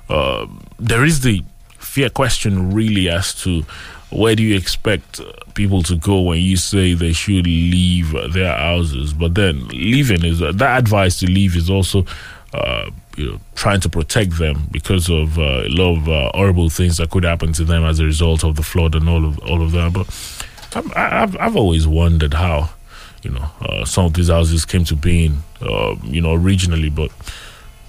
Uh, there is the fear question really as to where do you expect uh, people to go when you say they should leave their houses? But then leaving is that advice to leave is also. Uh, you know, trying to protect them because of uh, a lot of uh, horrible things that could happen to them as a result of the flood and all of all of that. But I'm- I've I've always wondered how you know, uh, some of these houses came to being, uh, you know, originally. But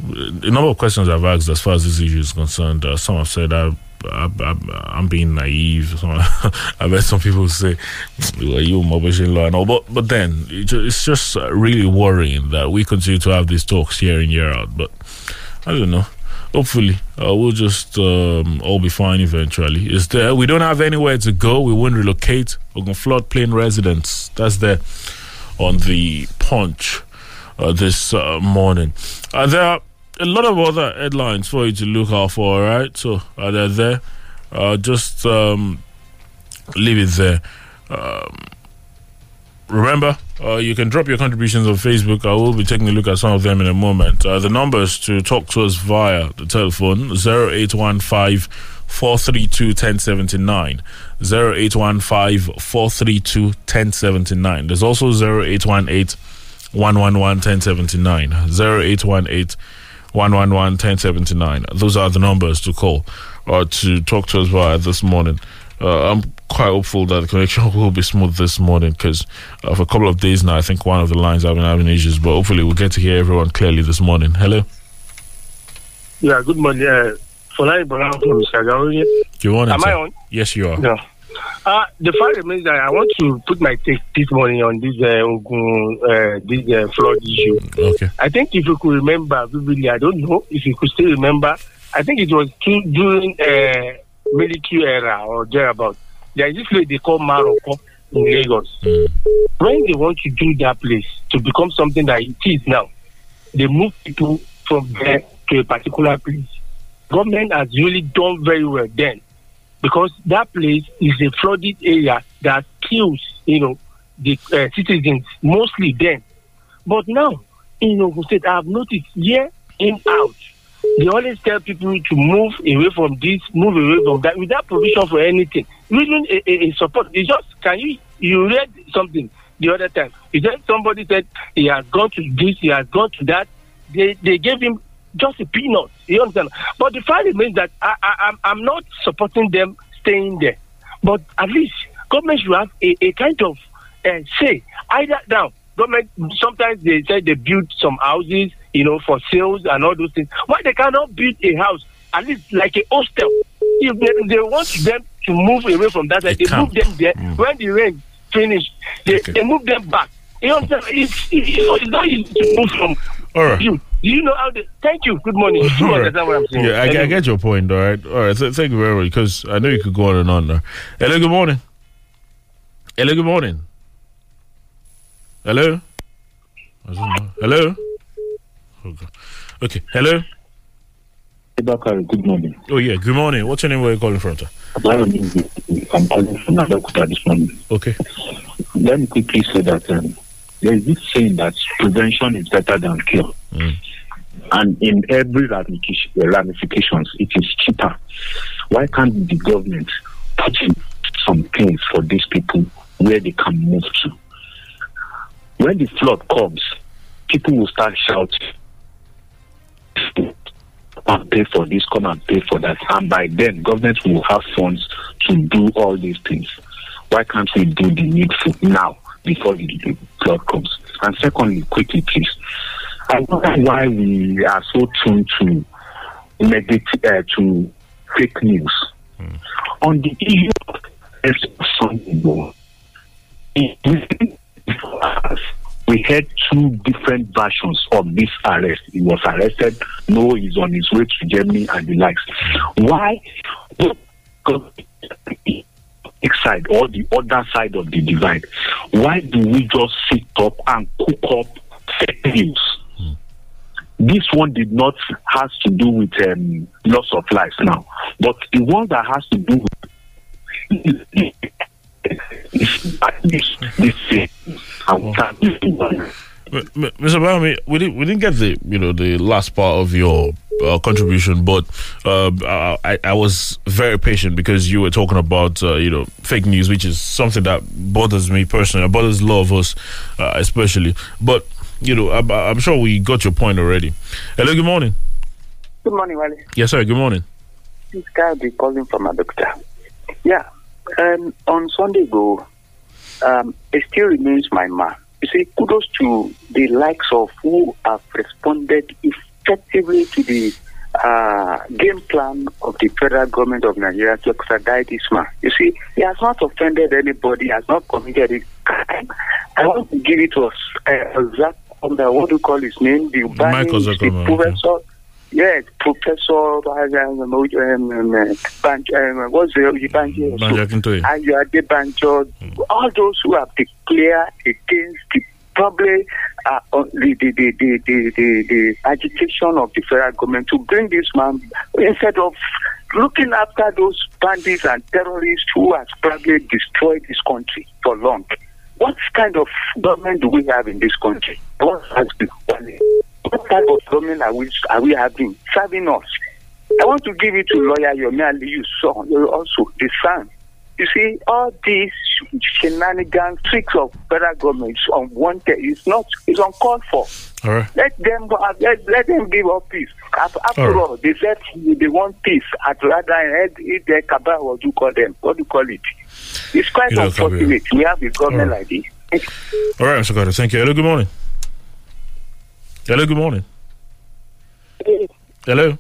a number of questions I've asked as far as this issue is concerned, uh, some have said I, I'm being naive. I've heard some people say, well, you mobilization law all. But, but then it's just uh, really worrying that we continue to have these talks year in, year out. But I don't know. Hopefully, uh, we'll just um, all be fine eventually. It's there. We don't have anywhere to go. We won't relocate. We're to floodplain residents. That's there on the punch uh, this uh, morning. Uh, there are a lot of other headlines for you to look out for, all right? So uh, they're there. Uh, just um, leave it there. Um, remember, uh, you can drop your contributions on Facebook. I will be taking a look at some of them in a moment. Uh, the numbers to talk to us via the telephone 0815 432 1079. 0815 432 1079. There's also 0818 111 1079. 0818 111 1079. Those are the numbers to call or to talk to us via this morning. Uh, I'm quite hopeful that the connection will be smooth this morning because uh, for a couple of days now, I think one of the lines I've been having issues, but hopefully we'll get to hear everyone clearly this morning. Hello. Yeah, good morning. Uh, Folai Brown from Shagaroye. You want Am I on? Yes, you are. Yeah. Uh, the fact remains that I want to put my take this morning on this uh, Ogun, uh, this uh, flood issue. Okay. I think if you could remember vividly, I don't know if you could still remember. I think it was two, during uh, military era or thereabout. There is this place they call Maroko in Lagos. When they want to do that place to become something that it is now, they move people from there to a particular place. Government has really done very well then because that place is a flooded area that kills, you know, the uh, citizens mostly then. But now, in Ogun State, I have noticed year in out, they always tell people to move away from this, move away from that, without provision for anything. Even a, a, support. It's just, can you, you read something the other time. He said somebody said he has gone to this, he has gone to that. They, they gave him just a peanut. You understand? But the fact remains that I, I, I'm, I'm not supporting them staying there. But at least government should have a, a kind of uh, say. Either now, government sometimes they say they build some houses, you know, for sales and all those things. Why they cannot build a house at least like a hostel? If they, they want them to move away from that, they move them there. When the rain finish, they, they move them back. You understand? It's, it's, it's not easy to move from All right. you. Do you know how they? Thank you. Good morning. You All right. understand what I'm saying? Yeah, I, I get your point. All right, all right. Th- thank you very much because I know you could go on and on. There. Hello, good morning. Hello, good morning. Hello. I don't know. Hello. Okay. Okay. Hello. Bakari, good morning. Oh yeah. Good morning. What's your name? Where are you calling from? Sir? My name is I'm calling from Abeokuta this morning. Okay. Let me quickly say that um, there is this saying that prevention is better than cure. Mm. And in every ramifications, it is cheaper. Why can't the government put in some things for these people where they can move to? When the flood comes, people will start shouting and pay for this, come and pay for that. And by then, government will have funds to do all these things. Why can't we do the needful now before the, flood comes? And secondly, quickly, please, I wonder why we are so tuned to negative, uh, to fake news. On the issue of Sunday, we had two different versions of this arrest. He was arrested, no, he's on his way to Germany and the likes. Why? Side or the other side of the divide. Why do we just sit up and cook up fake news? This one did not has to do with um, loss of life now, but the one that has to do with is at least this thing. And M- M- Mr. Bami, we didn't we didn't get the you know the last part of your uh, contribution, but uh, I, I was very patient because you were talking about uh, you know fake news, which is something that bothers me personally, it bothers a lot of us, uh, especially. But you know, I'm, I'm sure we got your point already. Hello, good morning. Good morning, Wale. Yes, sir. Good morning. This guy be calling from a doctor. Yeah. Um, on Sunday Igboho, um, it still remains my man. You see, kudos to the likes of who have responded effectively to the uh, game plan of the federal government of Nigeria to extradite this man. You see, he has not offended anybody, has not committed a crime. I want to give it to us, uh, exact, um, what do you call his name? The, Michael the Zuckerman, okay. Yes, Professor um, um, um, um, Banjo, um, what's the Banjo? Banji Akintoye. Ayo Adebanjo, all those who have declared against the probably uh, the, the, the, the, the, the, the agitation of the federal government to bring this man instead of looking after those bandits and terrorists who has probably destroyed this country for long. What kind of government do we have in this country? What has been what type of government are we are we having serving us? I want to give it to lawyer Yomi Aliyu SAN also the son. You see, all these shenanigans, tricks of federal government is unwanted. It's not. It's uncalled for. All right. Let them go. Let, let them give up peace. After, after All right. all, they said they want peace. At rather head if they cabal, what do you call them? What do you call it? It's quite You know, unfortunate. We have a government All like this. All right, Mr. Carter. Thank you. Hello, good morning. Hello, good morning. Hello.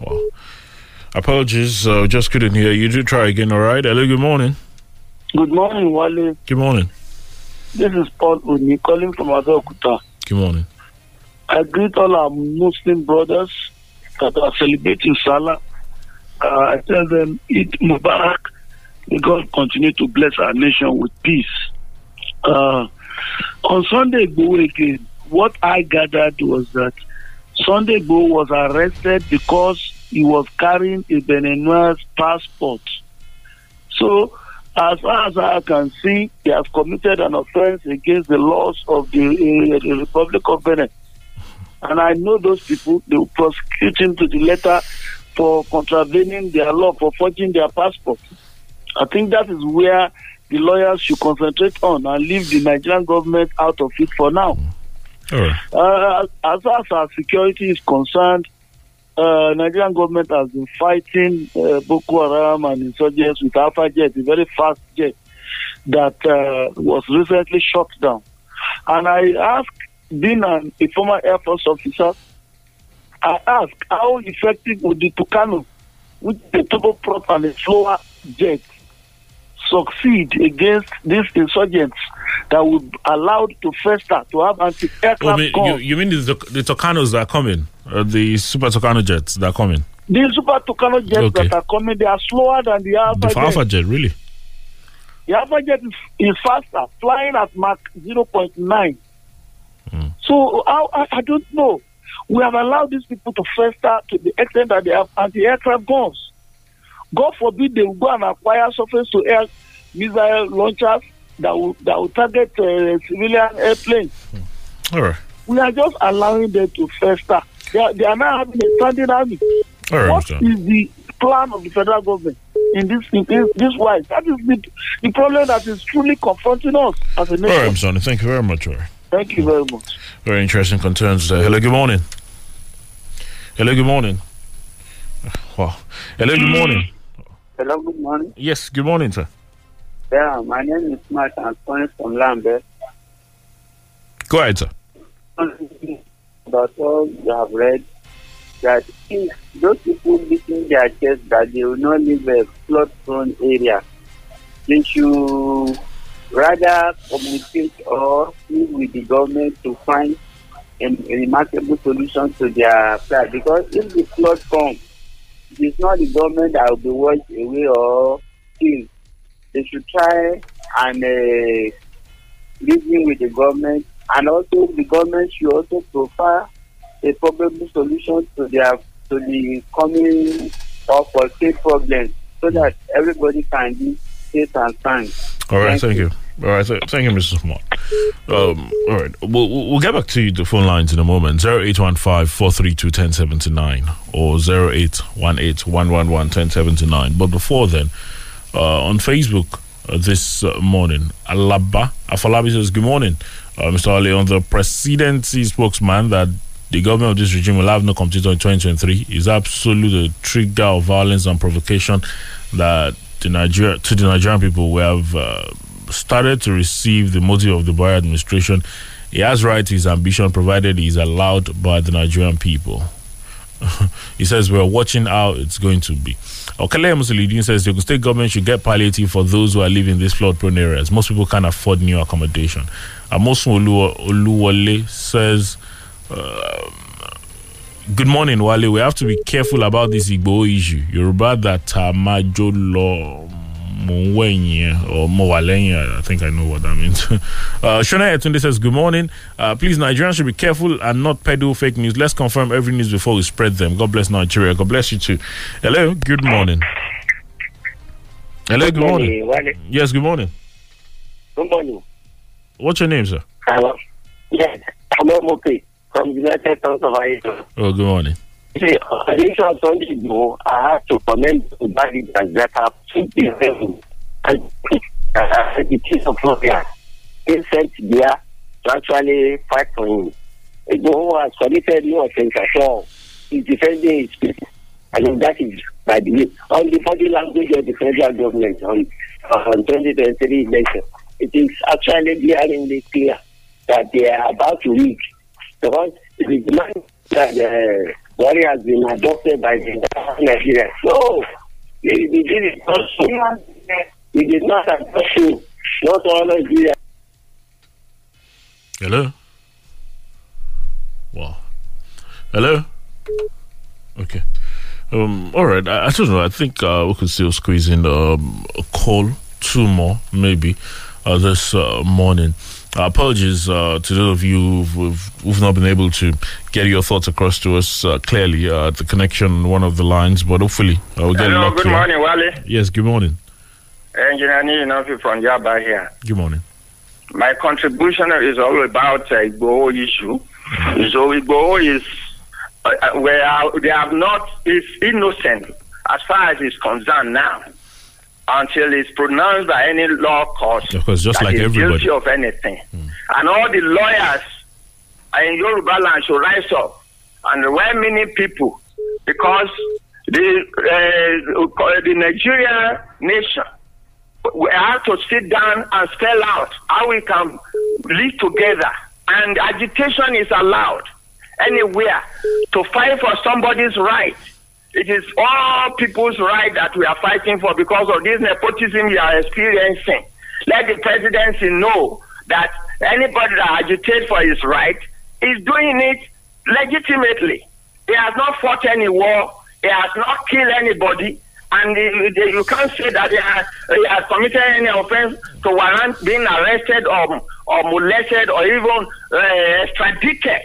Wow. Apologies, uh, just couldn't hear you. Do try again, all right? Hello, good morning. Good morning, Wale. Good morning. This is Paul Uni calling from Abeokuta. Good morning. I greet all our Muslim brothers that are celebrating Salah. Uh, I tell them, Eid Mubarak. May God continue to bless our nation with peace. Uh, on Sunday, go again. What I gathered was that Sunday Igboho was arrested because he was carrying a Beninese passport. So, as far as I can see, he has committed an offense against the laws of the, uh, the Republic of Benin. And I know those people, they will prosecute him to the letter for contravening their law, for forging their passport. I think that is where the lawyers should concentrate on and leave the Nigerian government out of it for now. Right. Uh, as far as our security is concerned, uh, Nigerian government has been fighting uh, Boko Haram and insurgents with Alpha Jet, a very fast jet that uh, was recently shot down. And I asked, being an, a former Air Force officer, I asked how effective would the Tucano, which is a turboprop and a slower jet, succeed against these insurgents that would allow to fester to have anti-aircraft Oh, mean, you, guns. you mean the, the Tucanos that are coming? Uh, the Super Tucano jets that are coming? The super Tucano jets Okay. that are coming, they are slower than the Alpha The jet. Alpha jet, really? The Alpha jet is, is faster, flying at Mach 0.9. Hmm. So I, I, I don't know. We have allowed these people to fester to the extent that they have anti-aircraft guns. God forbid they will go and acquire surface-to-air missile launchers that will that will target uh, civilian airplanes. All right. We are just allowing them to fester. They are, they are now having a standing army. All right, What is the plan of the federal government in this in this, this wise? That is the, the problem that is truly confronting us as a nation. right, Mr. Sonny, Thank you very much. All right. Thank you very much. Very interesting concerns there. Hello, good morning. Hello, good morning. Wow. Hello, good morning. Hello, good morning. Yes, good morning, sir. Yeah, my name is Mark. I'm calling from Lambert. Go ahead, sir. About all you have read, that if those people beating their chest that they will not leave a flood-prone area, they should rather communicate or deal with the government to find a, a remarkable solution to their plight. Because if the flood comes, it's not the government that will be washed away or killed. They should try and uh, reason with the government, and also the government should also provide a probable solution to their to the coming or for state problems, so that everybody can be safe and sound. All right, Thank thank you. All right, th- thank you, Mr. Smart. Um, all right, we'll, we'll get back to the phone lines in a moment. 0815 432 1079 or 0818 111 1079. But before then, uh, on Facebook uh, this uh, morning, Alaba Afalabi says, Good morning, uh, Mr. Ali. On the presidency spokesman that the government of this regime will have no competitor in 2023 is absolute a trigger of violence and provocation that the Nigeria to the Nigerian people we have uh, started to receive the motive of the Buhari administration. He has right to his ambition provided he is allowed by the Nigerian people. he says we're watching how it's going to be. Okele Musulidin says the state government should get palliative for those who are living in these flood prone areas. Most people can't afford new accommodation. Amosun Olu- Oluwole says uh, Good morning, Wale. We have to be careful about this Igboho issue. Yoruba that Mwenye or Mowalenya. I think I know what that means. uh, Shona Etunde says, Good morning. Uh, please, Nigerians should be careful and not peddle fake news. Let's confirm every news before we spread them. God bless Nigeria. God bless you too. Hello, good morning. Hello, good morning. Yes, good morning. Good morning. What's your name, sir? Hello. Yes, I'm okay from United States of America. Oh, good morning. See, uh, of Sunday Igboho, I have to commend the body that have put the revenue and uh, the case of Florida. They sent there to actually fight for him. Igboho has committed no offense at all. He's defending his people. I mean, that is the way. On the body language of the federal government on, uh, on 2023 election, it is actually glaringly clear that they are about to reach because the demand that the body has been adopted by the Nigeria. So, they, they did it also. They did not adopt it, not all Nigeria. Hello? Wow. Hello? Okay. Um, all right. I, I don't know. I think uh, we could still squeeze in um, a call, two more, maybe, uh, this uh, morning. Uh, apologies uh, to those of you who've, who've not been able to get your thoughts across to us uh, clearly. Uh, the connection on one of the lines, but hopefully uh, we'll get Hello, lucky. good morning, Wale. Yes, good morning. Engineer Inofi from Yaba here. Good morning. My contribution is all about uh, Igboho issue. So Igboho is uh, where they have not is innocent as far as is concerned now, until it's pronounced by any law court Of course, just that like everybody. guilty of anything. And all the lawyers in Yoruba land should rise up and well meaning people because the uh, the Nigerian nation we have to sit down and spell out how we can live together and agitation is allowed anywhere to fight for somebody's right it is all people's right that we are fighting for because of this nepotism we are experiencing. Let the presidency know that anybody that agitates for his right is doing it legitimately. He has not fought any war. He has not killed anybody. And you can't say that he has, he has committed any offense to warrant being arrested or, or molested or even uh, extradited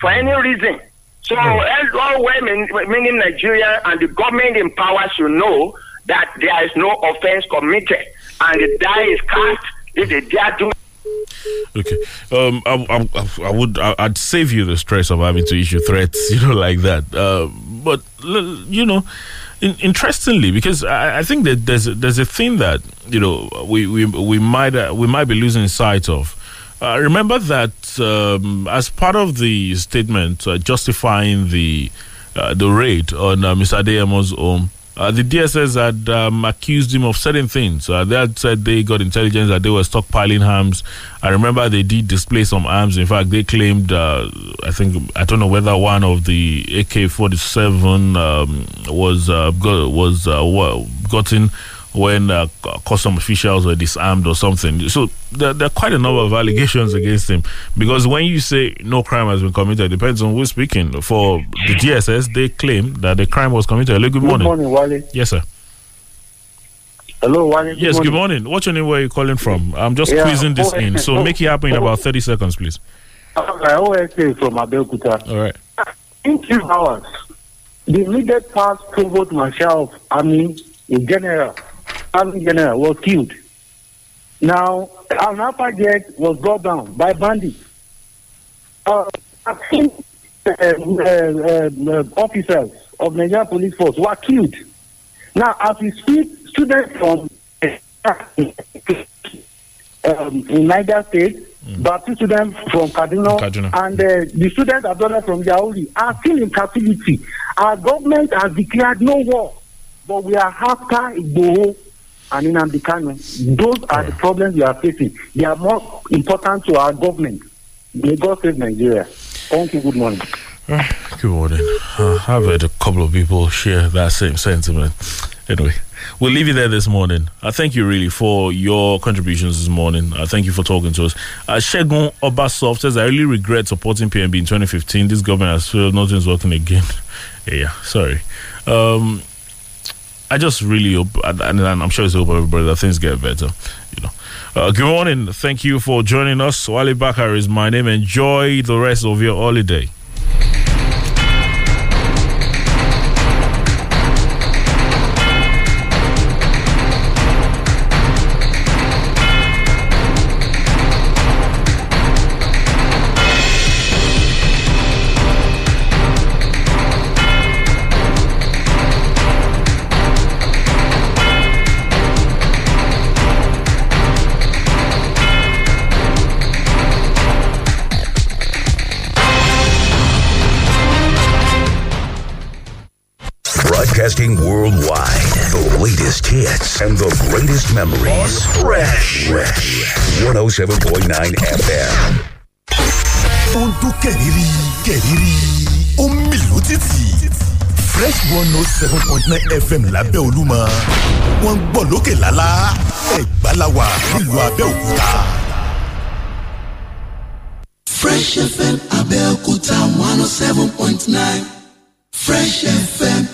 for any reason. So all all women, meaning Nigeria and the government in power should know that there is no offense committed and the die is cast if they dare do Okay. Um, I, I, I would, I, I'd save you the stress of having to issue threats, you know, like that. Uh, but you know, in, interestingly, because I, I think that there's a, there's a thing that you know we we we might uh, we might be losing sight of. Uh, remember that um, as part of the statement uh, justifying the uh, the raid on uh, Mr. Adeyemo's home, uh, the DSS had um, accused him of certain things. Uh, they had said they got intelligence that they were stockpiling arms. I remember they did display some arms. In fact, they claimed, I think, I don't know whether one of the AK 47 um, was, got, was gotten when uh, custom officials were disarmed or something. So there, there are quite a number of allegations against him because when you say no crime has been committed, it depends on who's speaking. For the DSS, they claim that the crime was committed. Hello, good Good morning. morning, Wale. Yes, sir. Hello, Wale. Yes, good morning. What's your name? Where are you calling from? I'm just Yeah, squeezing this in, so make it happen in about 30 seconds, please. My OSA from Abeokuta. All right. In two hours, the immediate past provost marshal of army, in general, army general, was killed. Now, an Alpha jet was brought down by bandits. Uh, I've seen uh, uh, uh, officers of Nigerian police force were killed. Now, as we speak, students from um, in Niger State, but two students from Kaduna, Kaduna. and uh, the students are brothers from Yauri are still in captivity. Our government has declared no war, but we are after Igboho and Nnamdi Kanu. Those are the problems we are facing. They are more important to our government. May God save Nigeria. Thank you. Good morning. Good morning. Uh, I've heard a couple of people share that same sentiment. Anyway, we'll leave you there this morning. I thank you really for your contributions this morning. I thank you for talking to us. Uh, Shegun Obasoft says, I really regret supporting PMB in 2015. This government has failed. Nothing's working again. yeah, sorry. Um, I just really hope, and, and I'm sure it's hope everybody that things get better. You know. Uh, good morning. Thank you for joining us. Wale Bakar is my name. Enjoy the rest of your holiday. Hits and the greatest memories. Fresh. Fresh. 107.9 FM. ó ń dún kẹ̀rìírí kẹ̀rìírí fresh one note seven point nine fm oh lábẹ́ olúmọ wọ́n ń gbọ́ lálá ẹ̀gbá la wà nílùú abẹ́òkúta. Fresh FM Abẹ́òkúta one oh seven point nine Fresh FM.